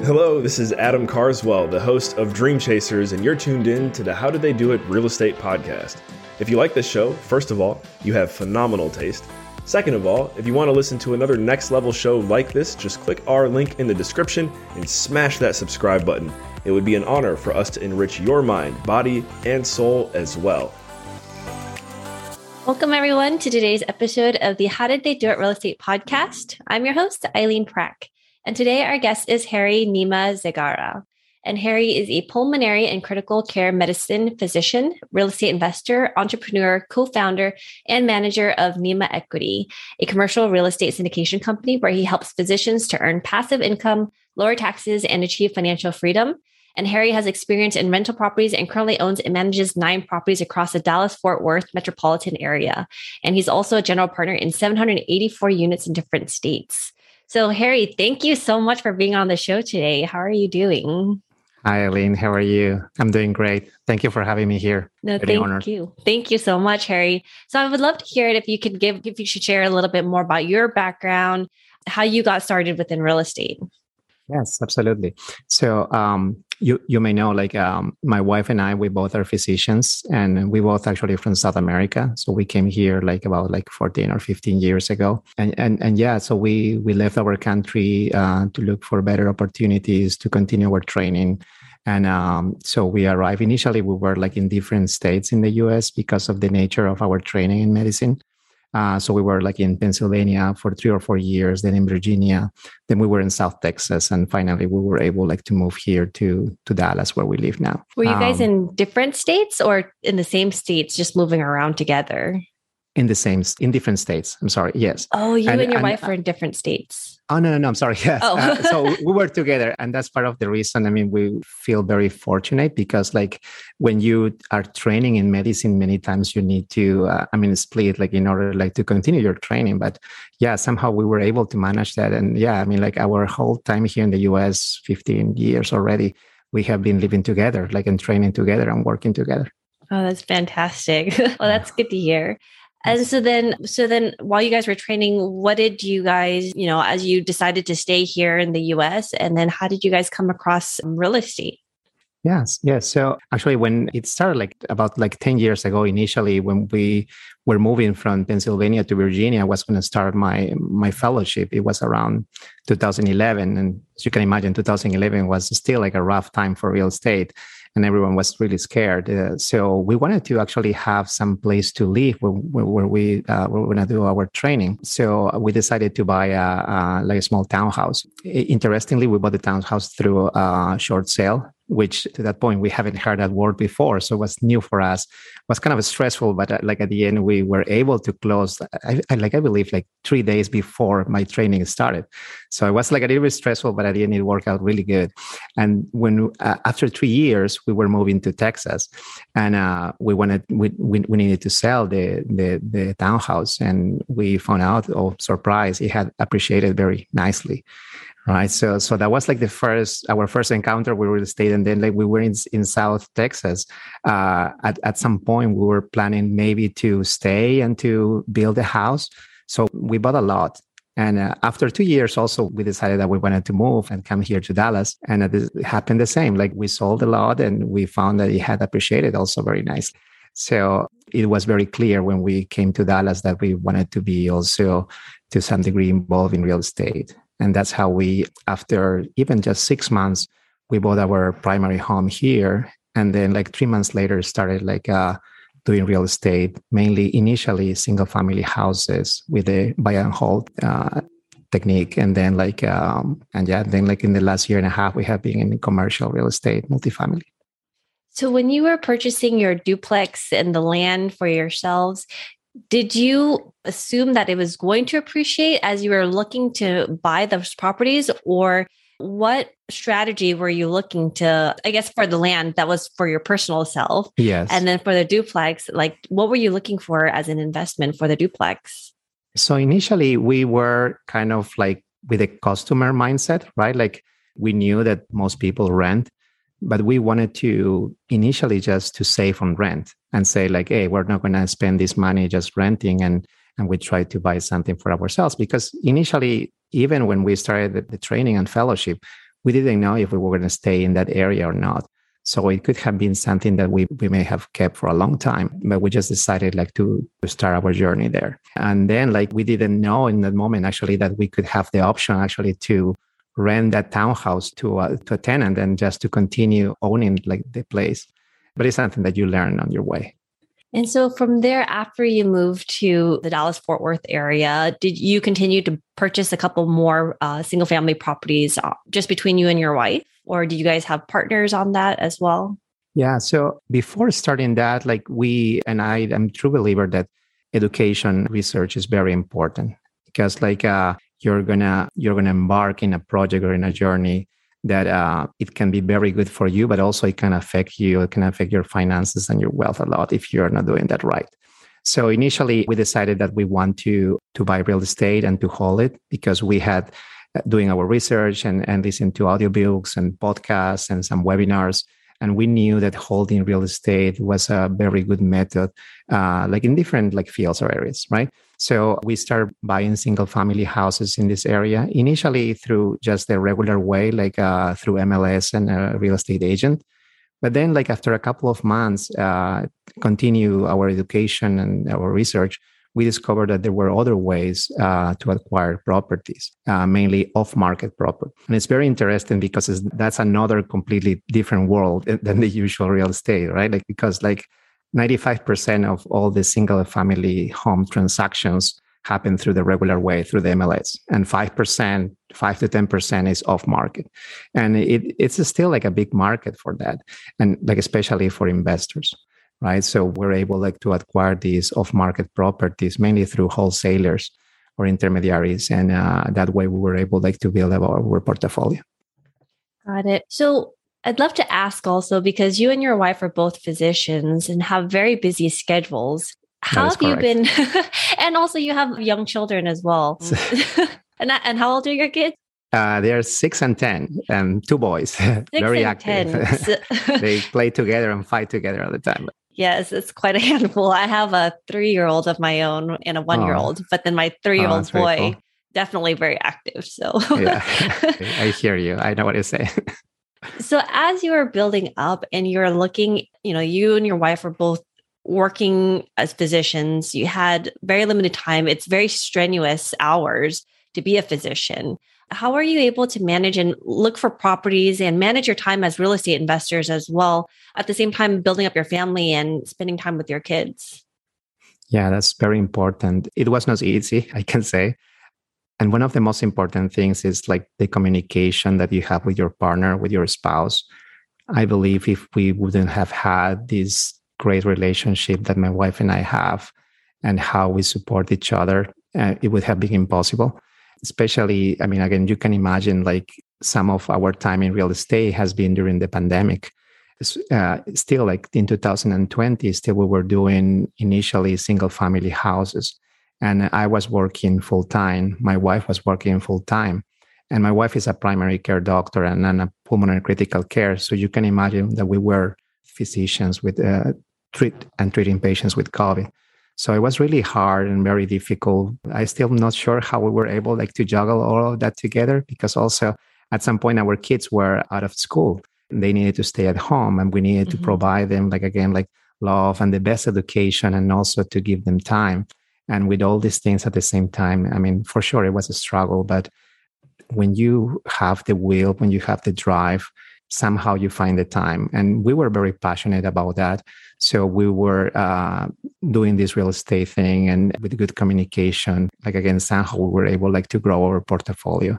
Hello, this is Adam Carswell, the host of Dream Chasers, and you're tuned in to the How Did They Do It Real Estate podcast. If you like this show, first of all, you have phenomenal taste. Second of all, if you want to listen to another next level show like this, just click our link in the description and smash that subscribe button. It would be an honor for us to enrich your mind, body, and soul as well. Welcome, everyone, to today's episode of the How Did They Do It Real Estate podcast. I'm your host, Eileen Prack. And today our guest is Harry Nima Zegara. And Harry is a pulmonary and critical care medicine physician, real estate investor, entrepreneur, co founder, and manager of Nima Equity, a commercial real estate syndication company where he helps physicians to earn passive income, lower taxes, and achieve financial freedom. And Harry has experience in rental properties and currently owns and manages nine properties across the Dallas Fort Worth metropolitan area. And he's also a general partner in 784 units in different states. So, Harry, thank you so much for being on the show today. How are you doing? Hi, Eileen. How are you? I'm doing great. Thank you for having me here. No, Very thank honored. you. Thank you so much, Harry. So, I would love to hear it if you could give, if you should share a little bit more about your background, how you got started within real estate. Yes, absolutely. So, um, you you may know like um, my wife and I we both are physicians and we both actually from South America. So we came here like about like 14 or 15 years ago. And and and yeah so we we left our country uh, to look for better opportunities to continue our training. And um, so we arrived. Initially we were like in different states in the US because of the nature of our training in medicine uh, so we were like in Pennsylvania for three or four years, then in Virginia, then we were in South Texas, and finally we were able like to move here to to Dallas, where we live now. Were you guys um, in different states or in the same states, just moving around together? In the same in different states. I'm sorry yes. Oh you and, and your and, wife are in different states. Oh no no no i'm sorry yes. Oh. uh, so we were together and that's part of the reason i mean we feel very fortunate because like when you are training in medicine many times you need to uh, i mean split like in order like to continue your training. But yeah somehow we were able to manage that. And yeah i mean like our whole time here in the us 15 years already we have been living together like and training together and working together. Oh, that's fantastic. well, that's good to hear. And so then, so then while you guys were training, what did you guys, you know, as you decided to stay here in the US, and then how did you guys come across real estate? Yes, yes. So actually, when it started, like about like ten years ago, initially when we were moving from Pennsylvania to Virginia, I was going to start my my fellowship. It was around 2011, and as you can imagine, 2011 was still like a rough time for real estate and everyone was really scared. Uh, so we wanted to actually have some place to live where, where, we uh, were going to do our training. So we decided to buy a, a, like a small townhouse. Interestingly, we bought the townhouse through a short sale which to that point we haven't heard that word before. So it was new for us. It was kind of stressful but uh, like at the end we were able to close I, I, like i believe like three days before my training started. So it was like a little bit stressful but at the end it worked out really good. And when uh, after three years we were moving to texas and uh, we wanted we, we, we, needed to sell the, the the townhouse and we found out oh surprise it had appreciated very nicely right? So so that was like the first our first encounter with real estate and then like we were in, in south texas. Uh, at, at some point we were planning maybe to stay and to build a house. So we bought a lot. And uh, after two years also we decided that we wanted to move and come here to dallas. And it happened the same. Like we sold a lot and we found that it had appreciated also very nicely so it was very clear when we came to dallas that we wanted to be also to some degree involved in real estate and that's how we, after even just six months, we bought our primary home here. And then like three months later, started like uh, doing real estate, mainly initially single family houses with a buy and hold uh, technique. And then like, um, and yeah, then like in the last year and a half, we have been in commercial real estate, multifamily. So when you were purchasing your duplex and the land for yourselves, did you assume that it was going to appreciate as you were looking to buy those properties? Or what strategy were you looking to i guess for the land that was for your personal self? Yes. And then for the duplex like what were you looking for as an investment for the duplex? So initially we were kind of like with a customer mindset right? Like we knew that most people rent but we wanted to initially just to save on rent and say like hey we're not going to spend this money just renting and and we try to buy something for ourselves because initially even when we started the, the training and fellowship we didn't know if we were going to stay in that area or not so it could have been something that we, we may have kept for a long time, but we just decided like to, to start our journey there. And then like we didn't know in that moment actually that we could have the option actually to rent that townhouse to a, to a tenant and just to continue owning like the place. But it's something that you learn on your way. And so from there, after you moved to the Dallas Fort Worth area, did you continue to purchase a couple more uh, single family properties uh, just between you and your wife? Or do you guys have partners on that as well? Yeah. So before starting that, like we, and I am true believer that education research is very important because like uh, you're gonna you're gonna embark in a project or in a journey that uh, it can be very good for you, but also it can affect you. It can affect your finances and your wealth a lot if you're not doing that right. So initially, we decided that we want to to buy real estate and to hold it because we had uh, doing our research and and listen to audiobooks and podcasts and some webinars. And we knew that holding real estate was a very good method, uh, like in different like fields or areas, right? So we started buying single family houses in this area initially through just the regular way, like uh, through MLS and a real estate agent. But then, like after a couple of months, uh, continue our education and our research, we discovered that there were other ways uh, to acquire properties, uh, mainly off-market property. And it's very interesting because that's another completely different world than the usual real estate, right? Like because like 95% of all the single family home transactions happen through the regular way through the MLS and 5%, 5 to 10% is off market. And it, it's still like a big market for that. And like, especially for investors, right? So we're able like to acquire these off market properties mainly through wholesalers or intermediaries. And uh, that way we were able like to build our, our portfolio. Got it. So I'd love to ask also because you and your wife are both physicians and have very busy schedules. How have correct. you been? and also, you have young children as well. and, and how old are your kids? Uh, they're six and 10, and two boys. Very active. they play together and fight together all the time. Yes, it's quite a handful. I have a three year old of my own and a one year old, oh. but then my three year old oh, boy, cool. definitely very active. So, yeah, I hear you. I know what you're saying. So as you are building up and you're looking, you know, you and your wife are both working as physicians. You had very limited time. It's very strenuous hours to be a physician. How are you able to manage and look for properties and manage your time as real estate investors as well, at the same time building up your family and spending time with your kids? Yeah, that's very important. It was not easy, I can say. And one of the most important things is like the communication that you have with your partner, with your spouse. I believe if we wouldn't have had this great relationship that my wife and I have and how we support each other, uh, it would have been impossible. Especially, I mean, again, you can imagine like some of our time in real estate has been during the pandemic. Uh, still, like in 2020, still we were doing initially single family houses and I was working full time. My wife was working full time. And my wife is a primary care doctor and, and a pulmonary critical care. So you can imagine that we were physicians with uh, treat and treating patients with COVID. So it was really hard and very difficult. I still not sure how we were able like to juggle all of that together because also at some point our kids were out of school. They needed to stay at home and we needed mm-hmm. to provide them like again like love and the best education and also to give them time and with all these things at the same time i mean for sure it was a struggle but when you have the will when you have the drive somehow you find the time. And we were very passionate about that. So we were uh, doing this real estate thing and with good communication. Like again somehow we were able like to grow our portfolio.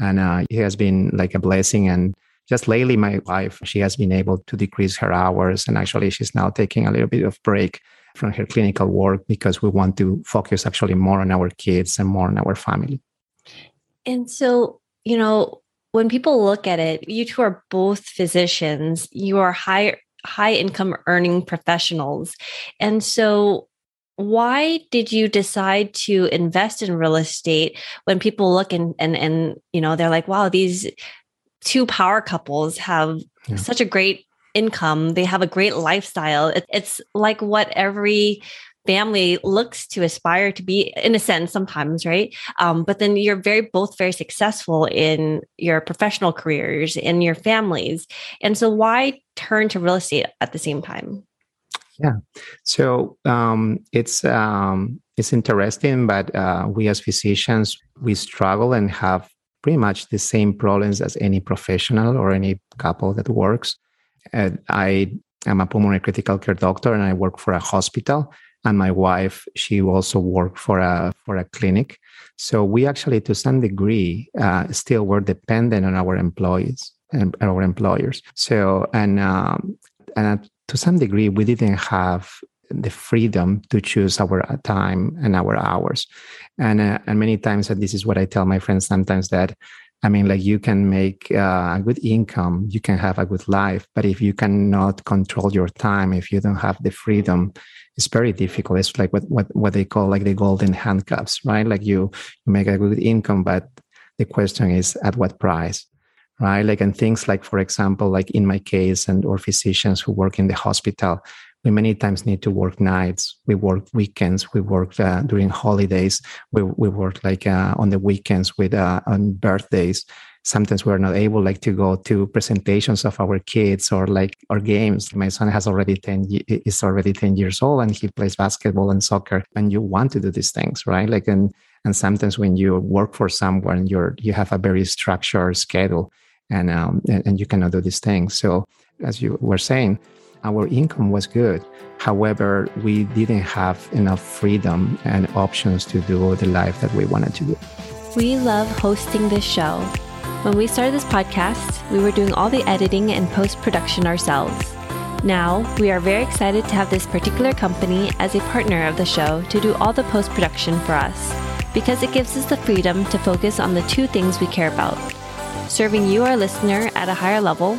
And uh, it has been like a blessing. And just lately my wife she has been able to decrease her hours. And actually she's now taking a little bit of break from her clinical work because we want to focus actually more on our kids and more on our family. And so, you know, when people look at it, you two are both physicians. You are high high income earning professionals. And so why did you decide to invest in real estate when people look and and and you know they're like wow these two power couples have yeah. such a great income. They have a great lifestyle. It, it's like what every family looks to aspire to be in a sense sometimes right? Um, but then you're very both very successful in your professional careers in your families. And so why turn to real estate at the same time? Yeah. So um, it's um, it's interesting but uh, we as physicians we struggle and have pretty much the same problems as any professional or any couple that works i am a pulmonary critical care doctor and i work for a hospital. And my wife she also worked for a for a clinic. So we actually to some degree uh, still were dependent on our employees and our employers. So and um, and to some degree we didn't have the freedom to choose our time and our hours. And uh, and many times and this is what i tell my friends sometimes that I mean, like you can make uh, a good income, you can have a good life, but if you cannot control your time, if you don't have the freedom, it's very difficult. It's like what what what they call like the golden handcuffs, right? Like you you make a good income, but the question is at what price, right? Like and things like, for example, like in my case, and or physicians who work in the hospital, we many times need to work nights. We work weekends. We work uh, during holidays. We, we work like uh, on the weekends with uh, on birthdays. Sometimes we're not able like to go to presentations of our kids or like our games. My son has already 10 is already 10 years old and he plays basketball and soccer and you want to do these things right? Like and and sometimes when you work for someone you're you have a very structured schedule and um and, and you cannot do these things. So as you were saying our income was good. However, we didn't have enough freedom and options to do the life that we wanted to do. We love hosting this show. When we started this podcast, we were doing all the editing and post production ourselves. Now, we are very excited to have this particular company as a partner of the show to do all the post production for us because it gives us the freedom to focus on the two things we care about serving you, our listener, at a higher level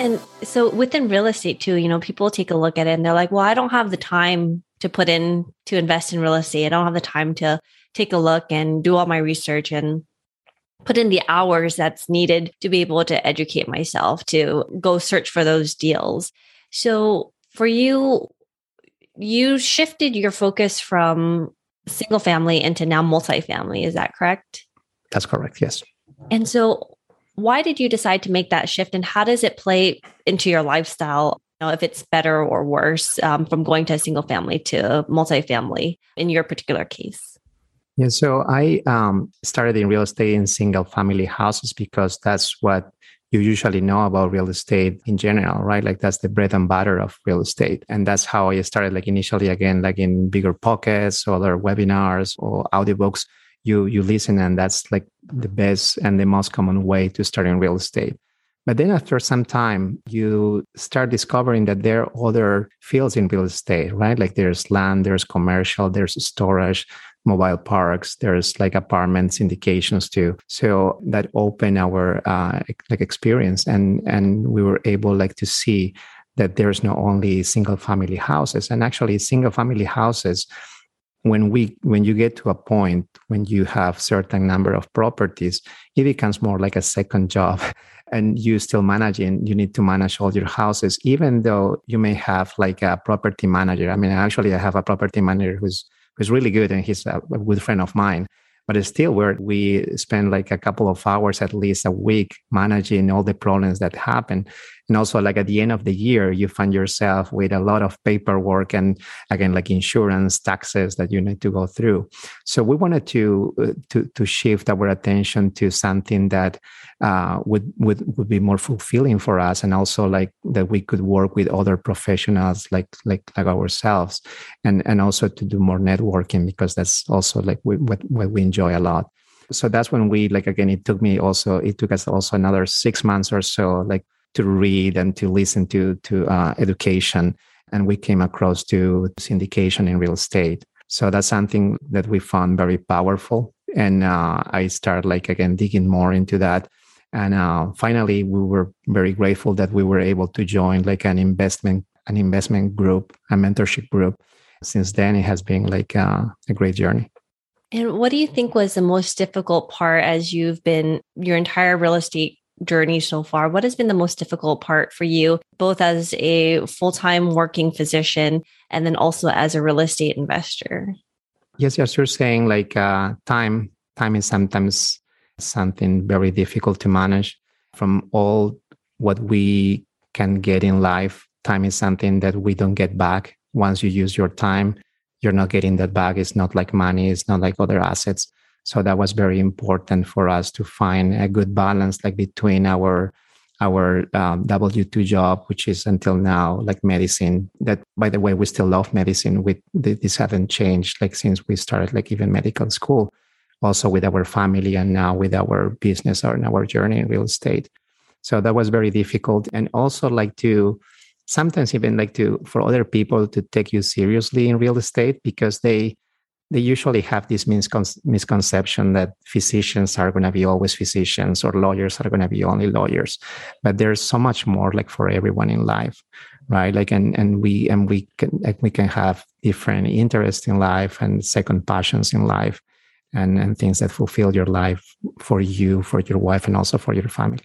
And so within real estate too, you know, people take a look at it and they're like, well, I don't have the time to put in to invest in real estate. I don't have the time to take a look and do all my research and put in the hours that's needed to be able to educate myself to go search for those deals. So for you, you shifted your focus from single family into now multifamily. Is that correct? That's correct. Yes. And so why did you decide to make that shift and how does it play into your lifestyle? You know, if it's better or worse um, from going to a single family to multifamily in your particular case? Yeah, so I um, started in real estate in single family houses because that's what you usually know about real estate in general, right? Like that's the bread and butter of real estate. And that's how I started, like initially, again, like in BiggerPockets or other webinars or audiobooks you you listen and that's like the best and the most common way to start in real estate. But then after some time you start discovering that there are other fields in real estate right? Like there's land there's commercial there's storage mobile parks there's like apartment syndications too. So that opened our uh, like experience and and we were able like to see that there's not only single family houses and actually single family houses when we when you get to a point when you have certain number of properties it becomes more like a second job and you still managing you need to manage all your houses even though you may have like a property manager. I mean actually i have a property manager who's who's really good and he's a, a good friend of mine but it's still where we spend like a couple of hours at least a week managing all the problems that happen and also like at the end of the year you find yourself with a lot of paperwork and again like insurance taxes that you need to go through. So we wanted to uh, to to shift our attention to something that uh, would would would be more fulfilling for us and also like that we could work with other professionals like like like ourselves and and also to do more networking because that's also like we, what what we enjoy a lot. So that's when we like again it took me also it took us also another six months or so like to read and to listen to to uh, education. And we came across to syndication in real estate. So that's something that we found very powerful. And uh, i started like again digging more into that. And uh, finally we were very grateful that we were able to join like an investment an investment group a mentorship group. Since then it has been like uh, a great journey. And what do you think was the most difficult part as you've been your entire real estate journey so far? What has been the most difficult part for you, both as a full time working physician and then also as a real estate investor? Yes, yes, you're saying like uh, time. Time is sometimes something very difficult to manage. From all what we can get in life, time is something that we don't get back. Once you use your time, you're not getting that back. It's not like money. It's not like other assets. So that was very important for us to find a good balance, like between our our um, W two job, which is until now like medicine. That, by the way, we still love medicine. With this haven't changed like since we started like even medical school. Also with our family and now with our business or in our journey in real estate. So that was very difficult, and also like to sometimes even like to for other people to take you seriously in real estate because they they usually have this misconception that physicians are going to be always physicians or lawyers are going to be only lawyers. But there's so much more like for everyone in life right? Like and and we and we can like we can have different interests in life and second passions in life and and things that fulfill your life for you for your wife and also for your family.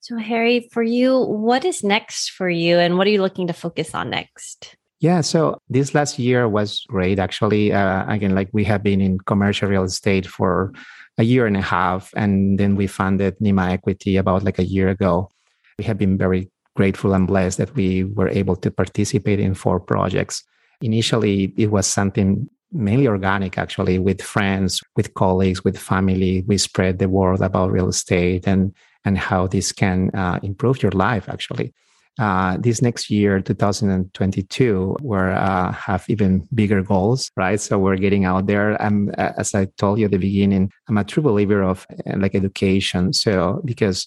So harry for you what is next for you and what are you looking to focus on next yeah, so this last year was great. Actually, uh, again, like we have been in commercial real estate for a year and a half, and then we funded Nima Equity about like a year ago. We have been very grateful and blessed that we were able to participate in four projects. Initially, it was something mainly organic, actually, with friends, with colleagues, with family. We spread the word about real estate and and how this can uh, improve your life, actually uh, this next year, 2022, we're uh, have even bigger goals, right? So we're getting out there. I'm, as I told you at the beginning, I'm a true believer of uh, like education. So because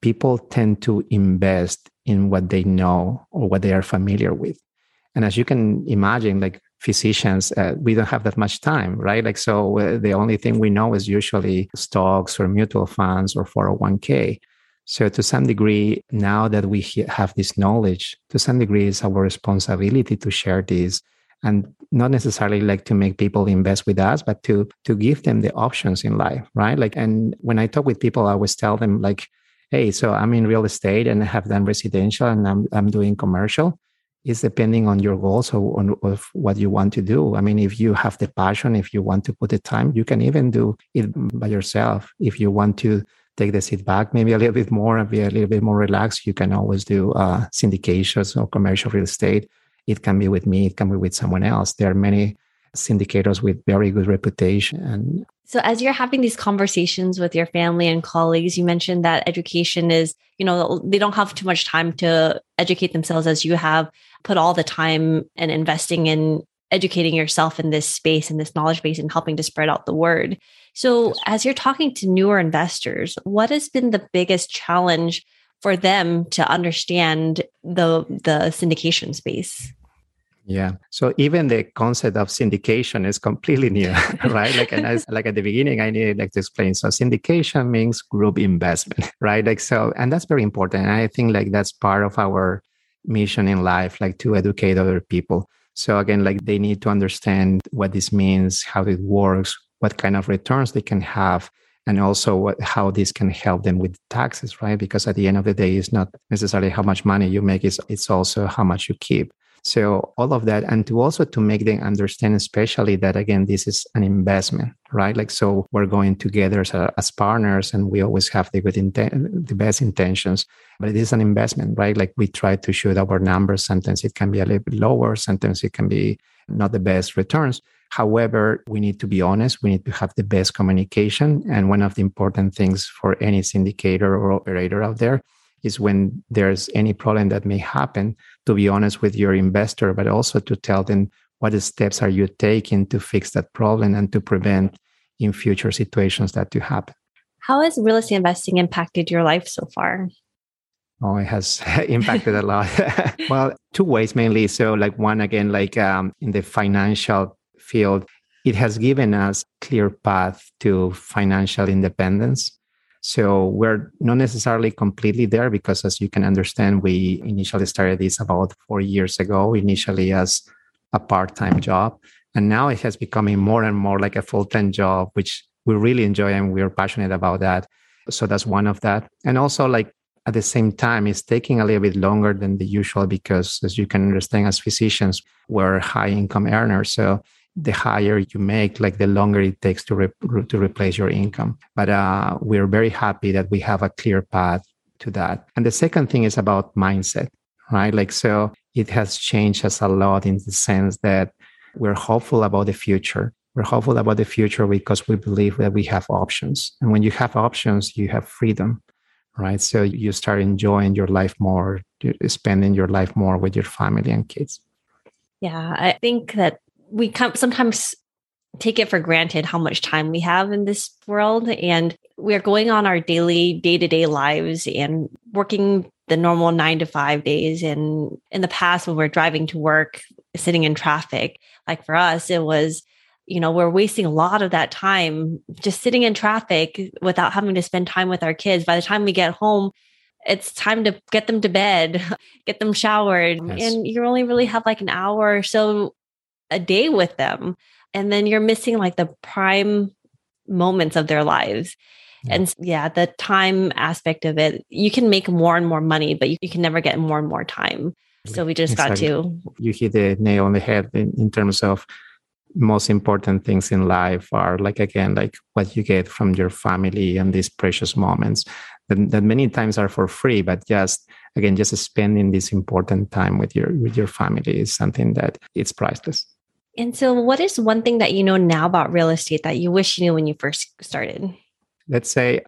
people tend to invest in what they know or what they are familiar with, and as you can imagine, like physicians, uh, we don't have that much time, right? Like so, uh, the only thing we know is usually stocks or mutual funds or 401k. So, to some degree, now that we have this knowledge, to some degree, it's our responsibility to share this and not necessarily like to make people invest with us, but to to give them the options in life, right? Like, and when I talk with people, I always tell them like, "Hey, so I'm in real estate and I have done residential and I'm I'm doing commercial." It's depending on your goals or on of what you want to do. I mean, if you have the passion, if you want to put the time, you can even do it by yourself. If you want to take the seat back maybe a little bit more and be a little bit more relaxed, you can always do uh, syndications or commercial real estate. It can be with me, it can be with someone else. There are many syndicators with very good reputation. And so as you're having these conversations with your family and colleagues, you mentioned that education is, you know, they don't have too much time to educate themselves as you have put all the time and investing in educating yourself in this space and this knowledge base and helping to spread out the word. So, as you're talking to newer investors, what has been the biggest challenge for them to understand the the syndication space? Yeah. So even the concept of syndication is completely new, right? Like, and as, like at the beginning, I needed like to explain. So syndication means group investment, right? Like, so, and that's very important. And I think like that's part of our mission in life, like to educate other people. So again, like they need to understand what this means, how it works, what kind of returns they can have and also what, how this can help them with taxes right because at the end of the day it's not necessarily how much money you make it's, it's also how much you keep So all of that, and to also to make them understand, especially that again, this is an investment, right? Like so, we're going together as, as partners, and we always have the good inten- the best intentions, but it is an investment, right? Like we try to shoot our numbers. Sometimes it can be a little bit lower. Sometimes it can be not the best returns. However, we need to be honest. We need to have the best communication. And one of the important things for any syndicator or operator out there is when there's any problem that may happen to be honest with your investor but also to tell them what steps are you taking to fix that problem and to prevent in future situations that to happen how has real estate investing impacted your life so far Oh, it has impacted a lot. well, two ways mainly. So, like one again, like um, in the financial field, it has given us clear path to financial independence. So we're not necessarily completely there because, as you can understand, we initially started this about four years ago, initially as a part time job. And now it has becoming more and more like a full time job, which we really enjoy and we're passionate about that. So that's one of that. And also, like at the same time, it's taking a little bit longer than the usual because, as you can understand, as physicians, we're high income earners. So the higher you make, like the longer it takes to re- to replace your income. But uh, we're very happy that we have a clear path to that. And the second thing is about mindset, right? Like so, it has changed us a lot in the sense that we're hopeful about the future. We're hopeful about the future because we believe that we have options, and when you have options, you have freedom, right? So you start enjoying your life more, spending your life more with your family and kids. Yeah, I think that we come sometimes take it for granted how much time we have in this world and we're going on our daily day-to-day lives and working the normal 9 to 5 days. And in the past when we're driving to work sitting in traffic like for us it was you know we're wasting a lot of that time just sitting in traffic without having to spend time with our kids. By the time we get home it's time to get them to bed get them showered. Yes. and you only really have like an hour or so a day with them and then you're missing like the prime moments of their lives yeah. and yeah the time aspect of it you can make more and more money but you, you can never get more and more time so we just exactly. got to you hit the nail on the head in, in terms of most important things in life are like again like what you get from your family and these precious moments that, that many times are for free but just again just spending this important time with your with your family is something that it's priceless and so, what is one thing that you know now about real estate that you wish you knew when you first started? Let's say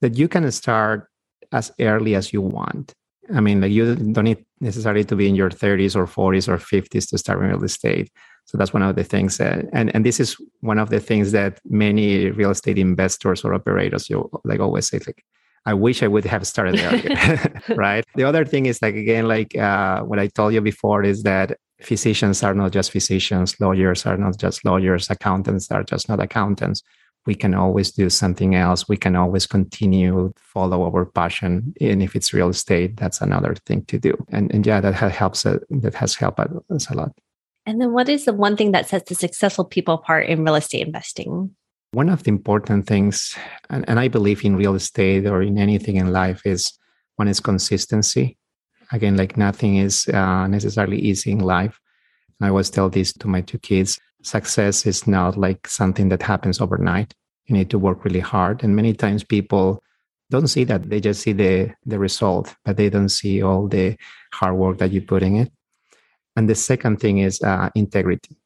that you can start as early as you want. I mean, like you don't need necessarily to be in your 30s or 40s or 50s to start real estate. So that's one of the things, that, and and this is one of the things that many real estate investors or operators you like always say like, I wish I would have started earlier, right? The other thing is like again, like uh, what I told you before is that physicians are not just physicians, lawyers are not just lawyers, accountants are just not accountants. We can always do something else. We can always continue follow our passion, and if it's real estate, that's another thing to do. And, and yeah, that helps. Uh, that has helped us a lot. And then, what is the one thing that sets the successful people apart in real estate investing? One of the important things, and, and I believe in real estate or in anything in life, is one is consistency. Again like nothing is uh, necessarily easy in life. I always tell this to my two kids success is not like something that happens overnight. You need to work really hard. And many times people don't see that. They just see the the result but they don't see all the hard work that you put in it. And the second thing is uh, integrity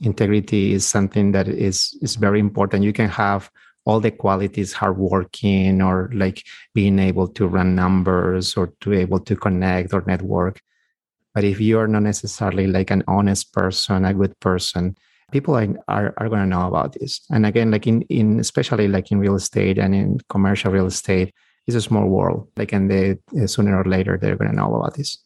integrity is something that is is very important. You can have all the qualities hardworking or like being able to run numbers or to able to connect or network. But if you're not necessarily like an honest person a good person people are, are, are going to know about this. And again like in, in especially like in real estate and in commercial real estate it's a small world. Like and they sooner or later they're going to know about this.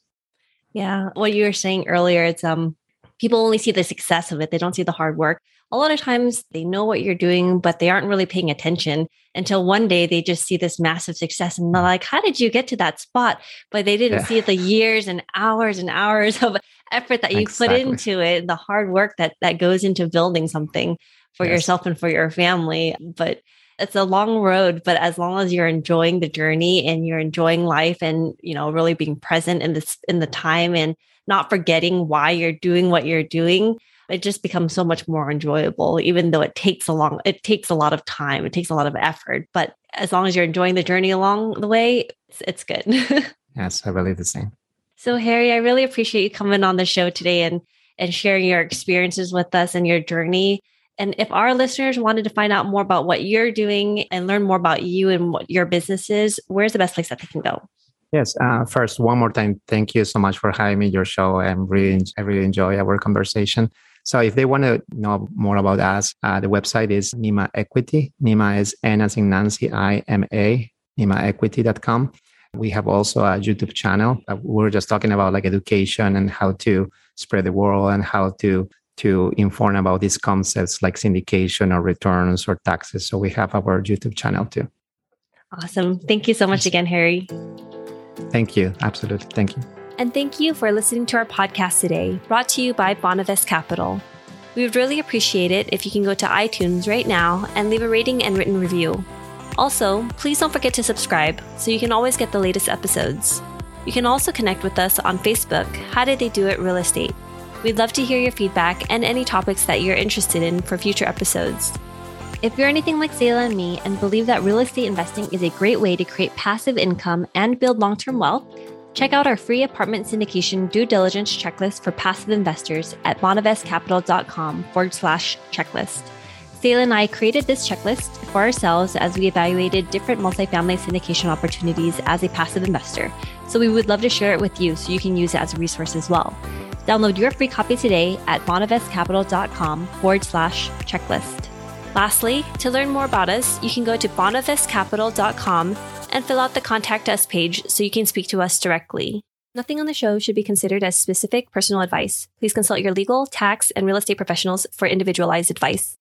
Yeah. What you were saying earlier it's um people only see the success of it they don't see the hard work a lot of times they know what you're doing, but they aren't really paying attention until one day they just see this massive success and they're like, How did you get to that spot? But they didn't yeah. see the years and hours and hours of effort that you exactly. put into it, the hard work that that goes into building something for yes. yourself and for your family. But it's a long road, but as long as you're enjoying the journey and you're enjoying life and, you know, really being present in this in the time and not forgetting why you're doing what you're doing, it just becomes so much more enjoyable, even though it takes a long, it takes a lot of time, it takes a lot of effort. But as long as you're enjoying the journey along the way, it's, it's good. yes, I believe the same. So Harry, I really appreciate you coming on the show today and and sharing your experiences with us and your journey. And if our listeners wanted to find out more about what you're doing and learn more about you and what your business is, where's the best place that they can go? Yes. Uh, first, one more time, thank you so much for having me your show. I'm really, I really enjoy our conversation. So if they want to know more about us, uh, the website is Nima Equity. Nima is N as in Nancy, I M A, nimaequity.com. We have also a YouTube channel. We are just talking about like education and how to spread the word and how to to inform about these concepts like syndication or returns or taxes. So we have our YouTube channel too. Awesome. Thank you so much again, Harry. Thank you. Absolutely. Thank you. And thank you for listening to our podcast today, brought to you by Bonavest Capital. We would really appreciate it if you can go to iTunes right now and leave a rating and written review. Also, please don't forget to subscribe so you can always get the latest episodes. You can also connect with us on Facebook, How Did They Do It Real Estate. We'd love to hear your feedback and any topics that you're interested in for future episodes. If you're anything like Zayla and me and believe that real estate investing is a great way to create passive income and build long term wealth, check out our free apartment syndication due diligence checklist for passive investors at bonavestcapital.com forward slash checklist. Zayla and I created this checklist for ourselves as we evaluated different multifamily syndication opportunities as a passive investor. So we would love to share it with you so you can use it as a resource as well. Download your free copy today at bonavestcapital.com forward slash checklist. Lastly, to learn more about us, you can go to bonavestcapital.com and fill out the contact us page so you can speak to us directly. Nothing on the show should be considered as specific personal advice. Please consult your legal, tax, and real estate professionals for individualized advice.